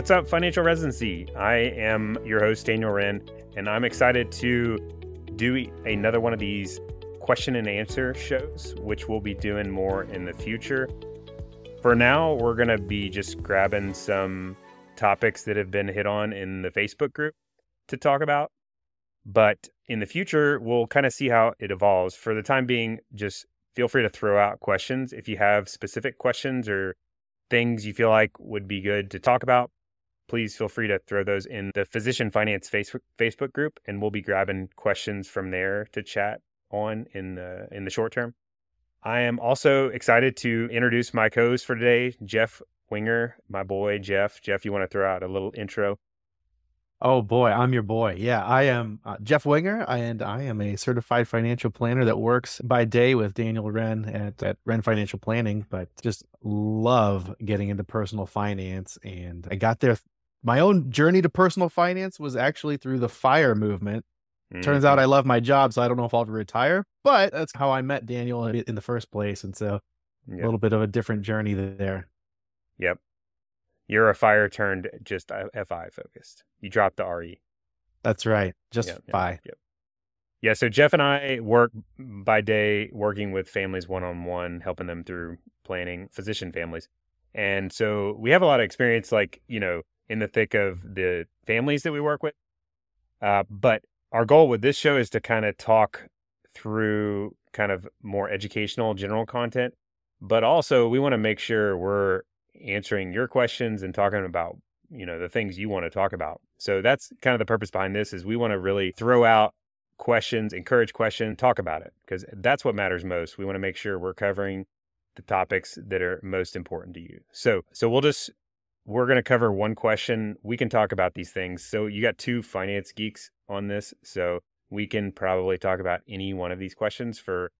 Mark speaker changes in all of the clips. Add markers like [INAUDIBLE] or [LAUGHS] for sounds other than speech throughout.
Speaker 1: What's up, Financial Residency? I am your host, Daniel Wrenne, and I'm excited to do another one of these question and answer shows, which we'll be doing more in the future. For now, we're going to be just grabbing some topics that have been hit on in the Facebook group to talk about. But in the future, we'll kind of see how it evolves. For the time being, just feel free to throw out questions. If you have specific questions or things you feel like would be good to talk about, please feel free to throw those in the Physician Finance Facebook Facebook group, and we'll be grabbing questions from there to chat on in the in the short term. I am also excited to introduce my co-host for today, Jeff Winger, my boy Jeff. Jeff, you want to throw out a little intro?
Speaker 2: Oh boy, I'm your boy. Yeah, I am uh, Jeff Winger, and I am a certified financial planner that works by day with Daniel Wrenne at, at Wrenne Financial Planning. But just love getting into personal finance, and I got there. My own journey to personal finance was actually through the fire movement Mm-hmm. Turns out I love my job, so I don't know if I'll retire, but that's how I met Daniel in the first place. And so yep. a little bit of a different journey there.
Speaker 1: Yep. You're a fire turned just FI focused. You dropped the RE.
Speaker 2: That's right. Just yep, FI. Yep,
Speaker 1: yep. Yeah. So Jeff and I work by day working with families one on one, helping them through planning physician families. And so we have a lot of experience, like, you know, in the thick of the families that we work with. Uh, but our goal with this show is to kind of talk through kind of more educational general content, but also we want to make sure we're answering your questions and talking about, you know, the things you want to talk about. So that's kind of the purpose behind this is we want to really throw out questions, encourage questions, talk about it because that's what matters most. We want to make sure we're covering the topics that are most important to you. So, so we'll just we're going to cover one question. We can talk about these things. So you got two finance geeks on this. So we can probably talk about any one of these questions for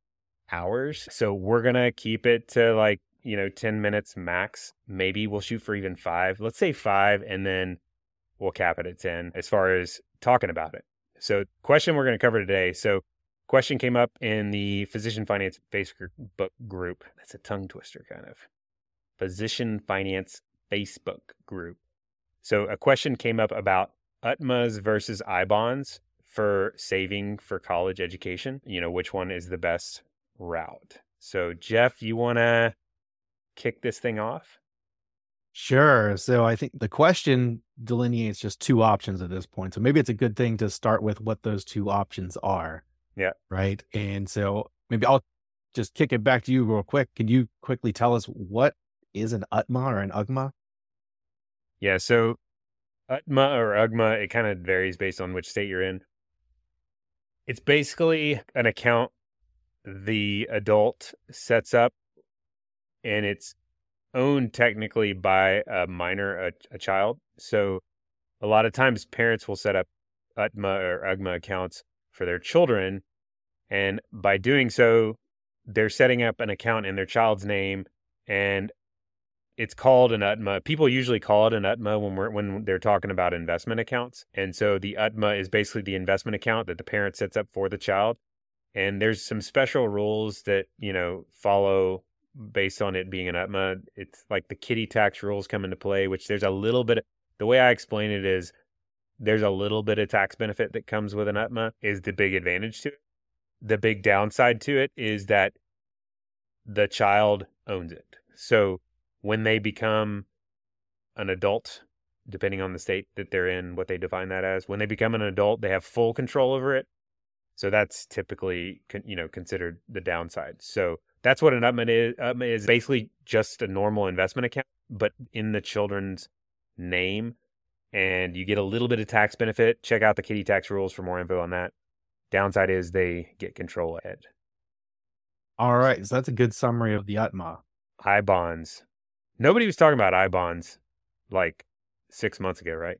Speaker 1: hours. So we're going to keep it to like, you know, 10 minutes max. Maybe we'll shoot for even five. Let's say five, and then we'll cap it at 10 as far as talking about it. So, question we're going to cover today. So, question came up in the physician finance Facebook group. That's a tongue twister, kind of. Physician finance Facebook group. So a question came up about UTMAs versus I-bonds for saving for college education. You know, which one is the best route? So Jeff, you want to kick this thing off?
Speaker 2: Sure. So I think the question delineates just two options at this point. So maybe it's a good thing to start with what those two options are.
Speaker 1: Yeah.
Speaker 2: Right. And so maybe I'll just kick it back to you real quick. Can you quickly tell us what is an UTMA or an UGMA?
Speaker 1: Yeah, so UTMA or UGMA, it kind of varies based on which state you're in. It's basically an account the adult sets up, and it's owned technically by a minor, a, a child. So a lot of times parents will set up UTMA or UGMA accounts for their children. And by doing so, they're setting up an account in their child's name and it's called an UTMA. People usually call it an UTMA when we're when they're talking about investment accounts. And so the UTMA is basically the investment account that the parent sets up for the child. And there's some special rules that, you know, follow based on it being an UTMA. It's like the kiddie tax rules come into play, which there's a little bit the way I explain it is there's a little bit of tax benefit that comes with an UTMA is the big advantage to it. The big downside to it is that the child owns it. So when they become an adult, depending on the state that they're in, what they define that as, when they become an adult, they have full control over it. So that's typically, you know, considered the downside. So that's what an UTMA is. UTMA is basically just a normal investment account, but in the children's name, and you get a little bit of tax benefit. Check out the kiddie tax rules for more info on that. Downside is they get control ahead.
Speaker 2: All right, so that's a good summary of the UTMA.
Speaker 1: I bonds Nobody was talking about I bonds like six months ago, right?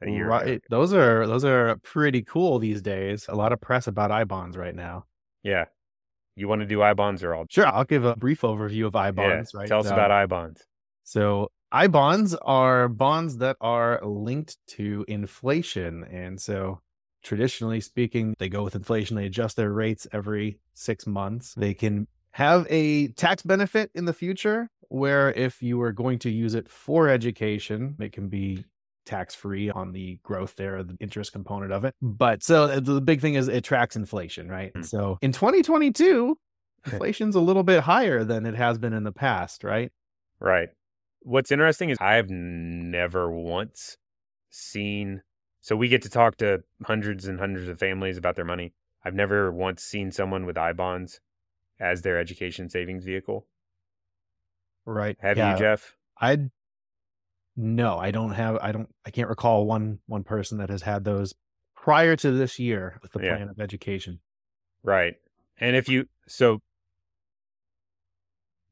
Speaker 2: A year right. Ago. Those are those are pretty cool these days. A lot of press about I bonds right now.
Speaker 1: Yeah. You want to do I bonds or all?
Speaker 2: Sure. I'll give a brief overview of I bonds.
Speaker 1: Yeah. Right. Tell us about I bonds.
Speaker 2: So I bonds are bonds that are linked to inflation, and so traditionally speaking, they go with inflation. They adjust their rates every six months. They can have a tax benefit in the future where if you are going to use it for education, it can be tax free on the growth there, the interest component of it. But so the big thing is it tracks inflation, right?
Speaker 1: Mm.
Speaker 2: So in 2022, inflation's a little bit higher than it has been in the past, right?
Speaker 1: Right. What's interesting is I've never once seen. So we get to talk to hundreds and hundreds of families about their money. I've never once seen someone with I bonds as their education savings vehicle.
Speaker 2: Right.
Speaker 1: Have
Speaker 2: Yeah,
Speaker 1: you, Jeff?
Speaker 2: I no, I don't have I don't I can't recall one one person that has had those prior to this year with the
Speaker 1: Yeah.
Speaker 2: plan of education.
Speaker 1: Right. And if you so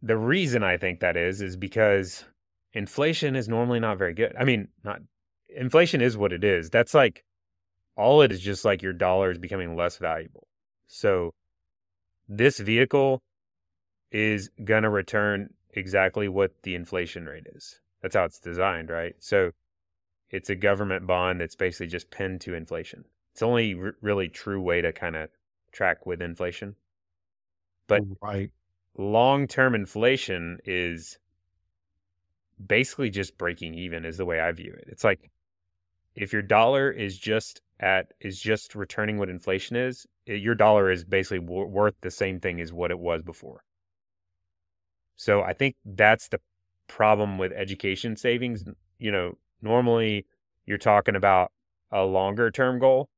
Speaker 1: the reason I think that is is because inflation is normally not very good. I mean, not inflation is what it is. That's like all it is just like your dollar is becoming less valuable. So this vehicle is going to return exactly what the inflation rate is. That's how it's designed, right? So it's a government bond that's basically just pinned to inflation. It's the only r- really true way to kind of track with inflation. But
Speaker 2: right.
Speaker 1: long term inflation is basically just breaking even is the way I view it. It's like if your dollar is just at is just returning what inflation is, i- your dollar is basically w- worth the same thing as what it was before. So I think that's the problem with education savings. You know, normally you're talking about a longer term goal.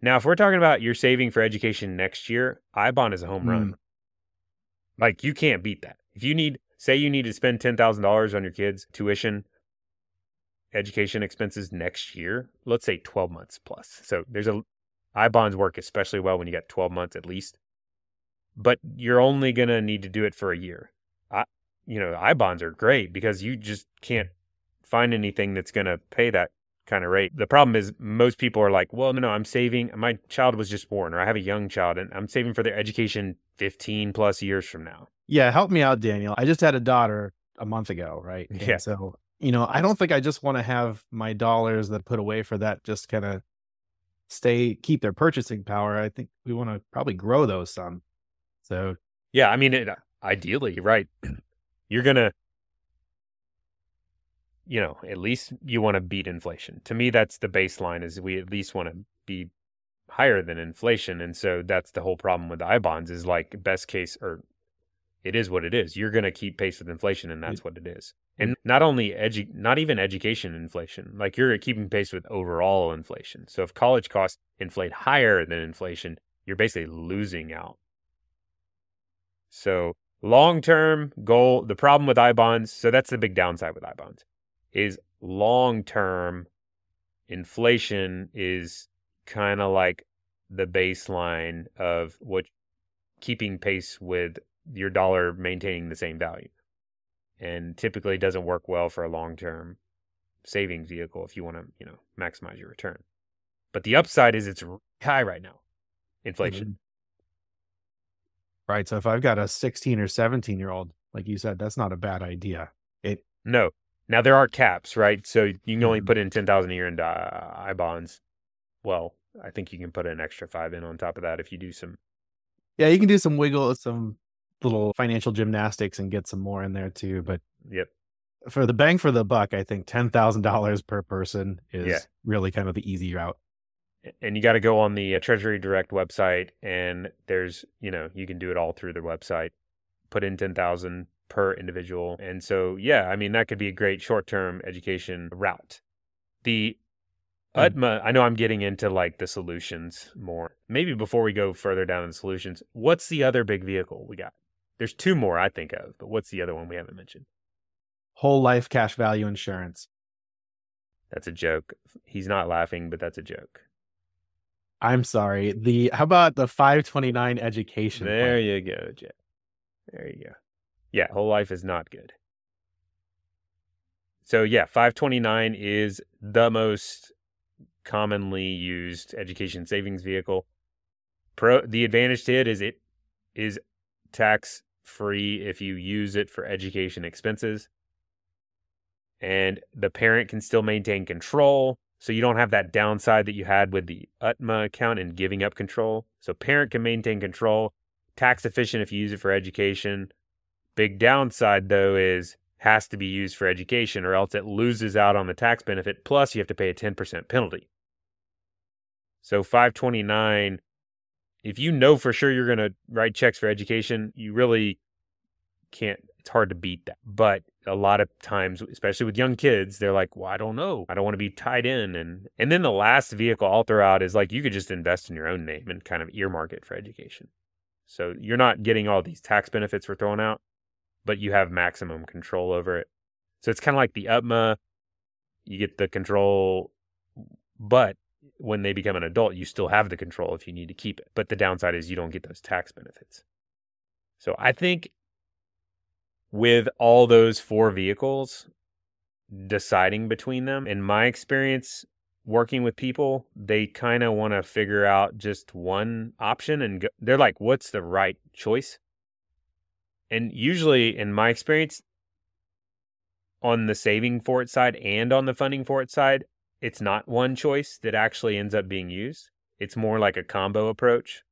Speaker 1: Now, if we're talking about you're saving for education next year, iBond is a home run. Mm. Like you can't beat that. If you need, say, you need to spend ten thousand dollars on your kids' tuition, education expenses next year. Let's say twelve months plus. So there's a iBonds work especially well when you got twelve months at least. But you're only gonna need to do it for a year. I, you know, I bonds are great because you just can't find anything that's gonna pay that kind of rate. The problem is most people are like, well, no, no, I'm saving. My child was just born, or I have a young child, and I'm saving for their education 15 plus years from now.
Speaker 2: Yeah, help me out, Daniel. I just had a daughter a month ago, right? [LAUGHS] And
Speaker 1: Yeah.
Speaker 2: so, you know, I don't think I just want to have my dollars that put away for that just kind of stay keep their purchasing power. I think we want to probably grow those some. So
Speaker 1: Yeah, I mean, it, uh, ideally, right? [CLEARS THROAT] You're gonna, you know, at least you want to beat inflation. To me, that's the baseline. Is we at least want to be higher than inflation, and so that's the whole problem with the I bonds. Is like best case, or it is what it is. You're gonna keep pace with inflation, and that's what it is. And not only edu- not even education inflation. Like you're keeping pace with overall inflation. So if college costs inflate higher than inflation, you're basically losing out. So long term goal, the problem with I bonds, so that's the big downside with I bonds, is long term inflation is kind of like the baseline of what keeping pace with your dollar maintaining the same value. And typically doesn't work well for a long term savings vehicle if you want to, you know, maximize your return. But the upside is it's high right now. Mm-hmm. Inflation.
Speaker 2: Right. So if I've got a 16 or 17 year old, like you said, that's not a bad idea. It
Speaker 1: No. Now there are caps, right? So you can only
Speaker 2: Mhm.
Speaker 1: put in ten thousand a year into uh, I bonds. Well, I think you can put an extra five in on top of that if you do some.
Speaker 2: yeah, you can do some wiggle, some little financial gymnastics and get some more in there too. But
Speaker 1: Yep.
Speaker 2: for the bang for the buck, I think ten thousand dollars per person is
Speaker 1: Yeah.
Speaker 2: really kind of the easy route.
Speaker 1: And you got to go on the uh, Treasury Direct website, and there's you know you can do it all through their website. Put in ten thousand per individual, and so yeah, I mean that could be a great short term education route. The
Speaker 2: Mm.
Speaker 1: UTMA, I know I'm getting into like the solutions more. Maybe before we go further down in the solutions, what's the other big vehicle we got? There's two more I think of, but what's the other one we haven't mentioned?
Speaker 2: Whole life cash value insurance.
Speaker 1: That's a joke. He's not laughing, but that's a joke.
Speaker 2: I'm sorry. The how about the 529 education? plan?
Speaker 1: There you go, Jeff. There you go. Yeah, whole life is not good. So yeah, 529 is the most commonly used education savings vehicle. Pro the advantage to it is it is tax free if you use it for education expenses. And the parent can still maintain control. So you don't have that downside that you had with the UTMA account and giving up control. So parent can maintain control tax efficient if you use it for education. Big downside though is has to be used for education or else it loses out on the tax benefit. Plus, you have to pay a 10% penalty. So 529, if you know for sure you're going to write checks for education, you really can't, it's hard to beat that. But a lot of times, especially with young kids, they're like, well, I don't know. I don't want to be tied in. And, and then the last vehicle I'll throw out is like, you could just invest in your own name and kind of earmark it for education. So you're not getting all these tax benefits we're throwing out, but you have maximum control over it. So it's kind of like the UTMA. You get the control, but when they become an adult, you still have the control if you need to keep it. But the downside is you don't get those tax benefits. So I think with all those four vehicles, deciding between them, in my experience working with people, they kind of want to figure out just one option and go, they're like, what's the right choice? And usually, in my experience, on the saving for it side and on the funding for it side, it's not one choice that actually ends up being used. It's more like a combo approach.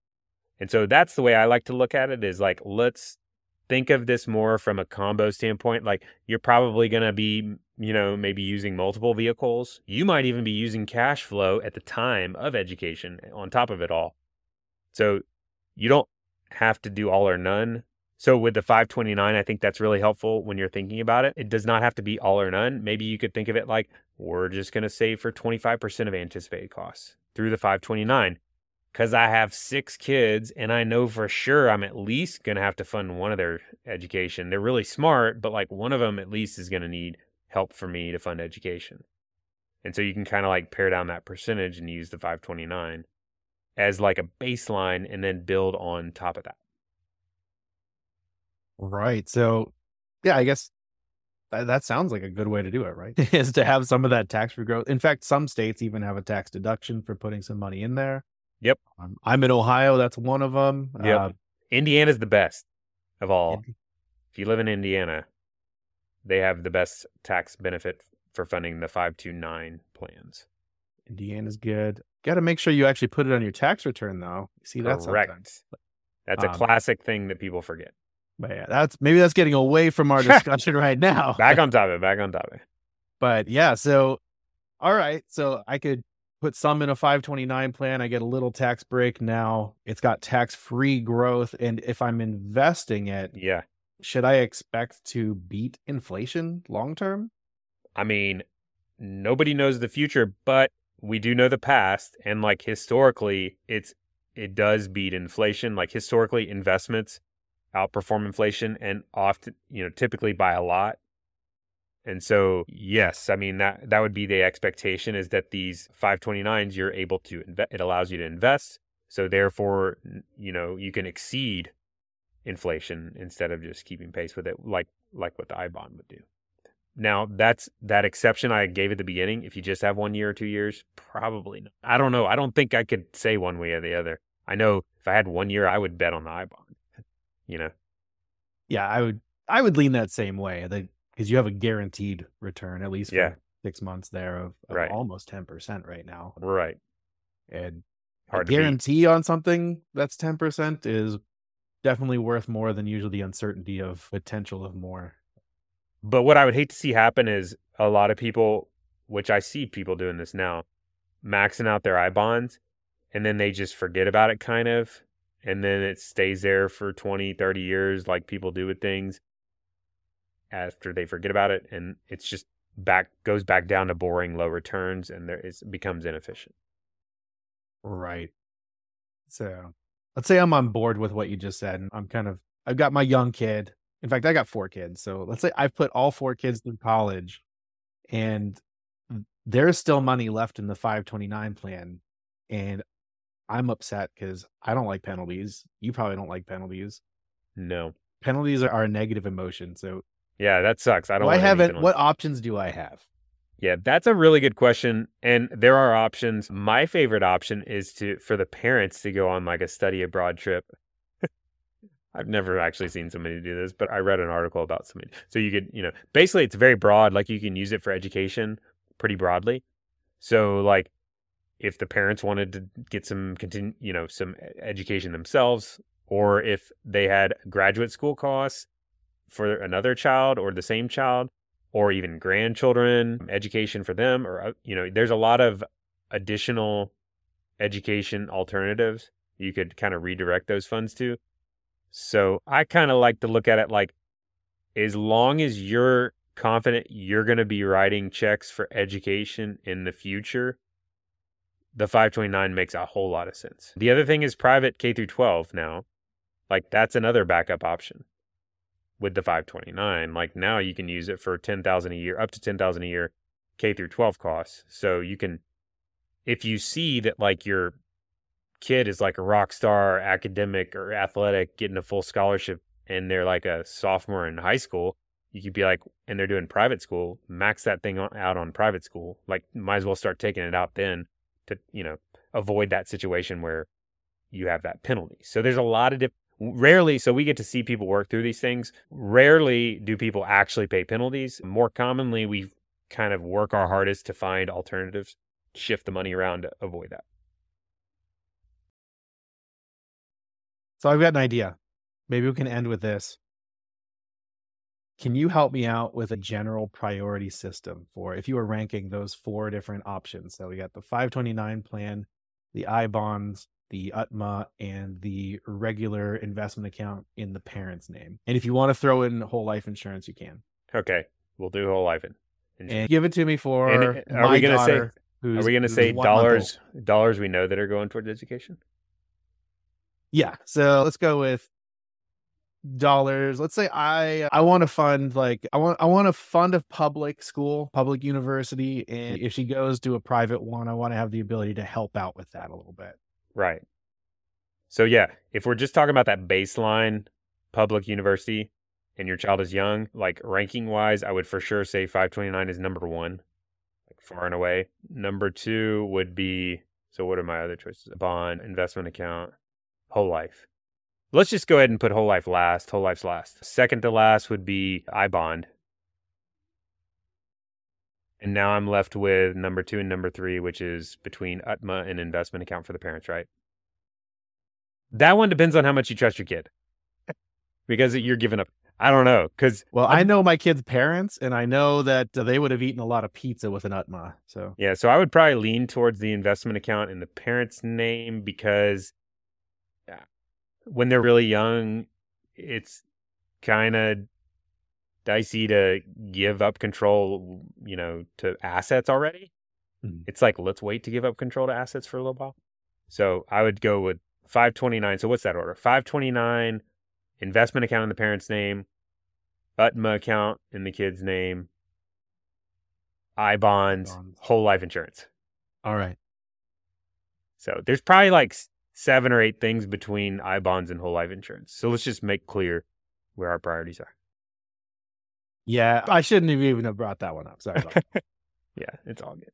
Speaker 1: And so that's the way I like to look at it is like, let's think of this more from a combo standpoint. Like you're probably going to be, you know, maybe using multiple vehicles. You might even be using cash flow at the time of education eh, on top of it all. So you don't have to do all or none. So with the 529, I think that's really helpful when you're thinking about it. It does not have to be all or none. Maybe you could think of it like we're just going to save for 25% of anticipated costs through the 529 because I have six kids and I know for sure I'm at least going to have to fund one of their education. They're really smart, but like one of them at least is going to need help for me to fund education. And so you can kind of like pare down that percentage and use the 529 as like a baseline and then build on top of that.
Speaker 2: Right. So, yeah, I guess that, that sounds like a good way to do it, right? [LAUGHS] is to have some of that tax free growth. In fact, some states even have a tax deduction for putting some money in there.
Speaker 1: Yep.
Speaker 2: Um, I'm in Ohio. That's one of them.
Speaker 1: Yep. Uh, Indiana's the best of all. If you live in Indiana, they have the best tax benefit for funding the 529 plans.
Speaker 2: Indiana's good. Got to make sure you actually put it on your tax return, though. See, that's
Speaker 1: correct. That's a um, classic thing that people forget.
Speaker 2: But yeah, that's maybe that's getting away from our [LAUGHS] discussion right now.
Speaker 1: back on topic. Back on topic.
Speaker 2: But yeah, so all right, so I could put some in a 529 plan. I get a little tax break now. It's got tax free growth, and if I'm investing it,
Speaker 1: yeah,
Speaker 2: should I expect to beat inflation long term?
Speaker 1: I mean, nobody knows the future, but we do know the past, and like historically, it's it does beat inflation. Like historically, investments outperform inflation and often, you know, typically by a lot. And so, yes, I mean that that would be the expectation is that these 529s you're able to invest it allows you to invest. So therefore, you know, you can exceed inflation instead of just keeping pace with it like like what the I bond would do. Now, that's that exception I gave at the beginning. If you just have one year or two years, probably not. I don't know. I don't think I could say one way or the other. I know if I had one year, I would bet on the I bond [LAUGHS] you know.
Speaker 2: Yeah, I would I would lean that same way because you have a guaranteed return at least for yeah. six months there of, of right. almost ten percent right now.
Speaker 1: Right.
Speaker 2: And Hard a guarantee beat. on something that's ten percent is definitely worth more than usually the uncertainty of potential of more.
Speaker 1: But what I would hate to see happen is a lot of people, which I see people doing this now, maxing out their I bonds and then they just forget about it kind of and then it stays there for 20, 30 years like people do with things after they forget about it and it's just back goes back down to boring low returns and there it becomes inefficient.
Speaker 2: Right. So, let's say I'm on board with what you just said and I'm kind of I've got my young kid. In fact, I got four kids. So, let's say I've put all four kids through college and there's still money left in the 529 plan and I'm upset because I don't like penalties. You probably don't like penalties.
Speaker 1: No.
Speaker 2: Penalties are a negative emotion. So
Speaker 1: yeah, that sucks. I don't.
Speaker 2: I haven't. What options do I have?
Speaker 1: Yeah, that's a really good question, and there are options. My favorite option is to for the parents to go on like a study abroad trip. [LAUGHS] I've never actually seen somebody do this, but I read an article about somebody. So you could, you know, basically it's very broad. Like you can use it for education pretty broadly. So like if the parents wanted to get some continue, you know, some education themselves, or if they had graduate school costs for another child or the same child or even grandchildren, education for them, or, uh, you know, there's a lot of additional education alternatives you could kind of redirect those funds to. So I kind of like to look at it like as long as you're confident you're going to be writing checks for education in the future, the 529 makes a whole lot of sense. The other thing is private K through 12 now. Like that's another backup option with the 529. Like now you can use it for 10,000 a year, up to 10,000 a year K through 12 costs. So you can if you see that like your kid is like a rock star academic or athletic getting a full scholarship and they're like a sophomore in high school, you could be like, and they're doing private school, max that thing out on private school. Like, might as well start taking it out then to, you know, avoid that situation where you have that penalty. So there's a lot of, dip- rarely, so we get to see people work through these things. Rarely do people actually pay penalties. More commonly, we kind of work our hardest to find alternatives, shift the money around to avoid that.
Speaker 2: So I've got an idea. Maybe we can end with this. Can you help me out with a general priority system for if you were ranking those four different options? So we got the 529 plan, the I bonds, the UTMA, and the regular investment account in the parent's name. And if you want to throw in whole life insurance, you can.
Speaker 1: Okay, we'll do whole life
Speaker 2: insurance. And give it to me for.
Speaker 1: And are we to say? Are we going to say dollars? Dollars we know that are going towards education.
Speaker 2: Yeah. So let's go with dollars. Let's say I I want to fund like I want I want to fund a public school, public university, and if she goes to a private one, I want to have the ability to help out with that a little bit.
Speaker 1: Right. So yeah, if we're just talking about that baseline public university and your child is young, like ranking wise, I would for sure say 529 is number 1, like far and away. Number 2 would be so what are my other choices? Bond, investment account, whole life. Let's just go ahead and put whole life last. Whole life's last. Second to last would be I bond. And now I'm left with number two and number three, which is between UTMA and investment account for the parents, right? That one depends on how much you trust your kid. because you're giving up. I don't know. Because
Speaker 2: well, I'm, i know my kid's parents, and I know that uh, they would have eaten a lot of pizza with an UTMA. So
Speaker 1: yeah, so I would probably lean towards the investment account in the parent's name because uh, when they're really young, it's kind of dicey to give up control, you know, to assets already. Mm-hmm. It's like let's wait to give up control to assets for a little while. So I would go with 529. So what's that order? 529 investment account in the parent's name, UTMA account in the kid's name, I bonds, bonds, whole life insurance.
Speaker 2: All right.
Speaker 1: So there's probably like seven or eight things between I bonds and whole life insurance. So let's just make clear where our priorities are.
Speaker 2: Yeah, I shouldn't have even have brought that one up. Sorry. [LAUGHS]
Speaker 1: yeah, it's all good.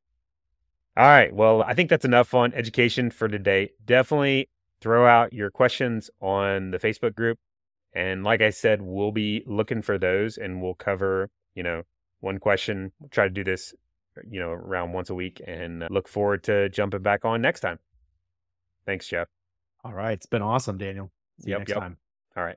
Speaker 1: All right. Well, I think that's enough on education for today. Definitely throw out your questions on the Facebook group. And like I said, we'll be looking for those and we'll cover, you know, one question. We'll try to do this, you know, around once a week and look forward to jumping back on next time. Thanks, Jeff.
Speaker 2: All right. It's been awesome, Daniel. See yep, you next yep. time.
Speaker 1: All right.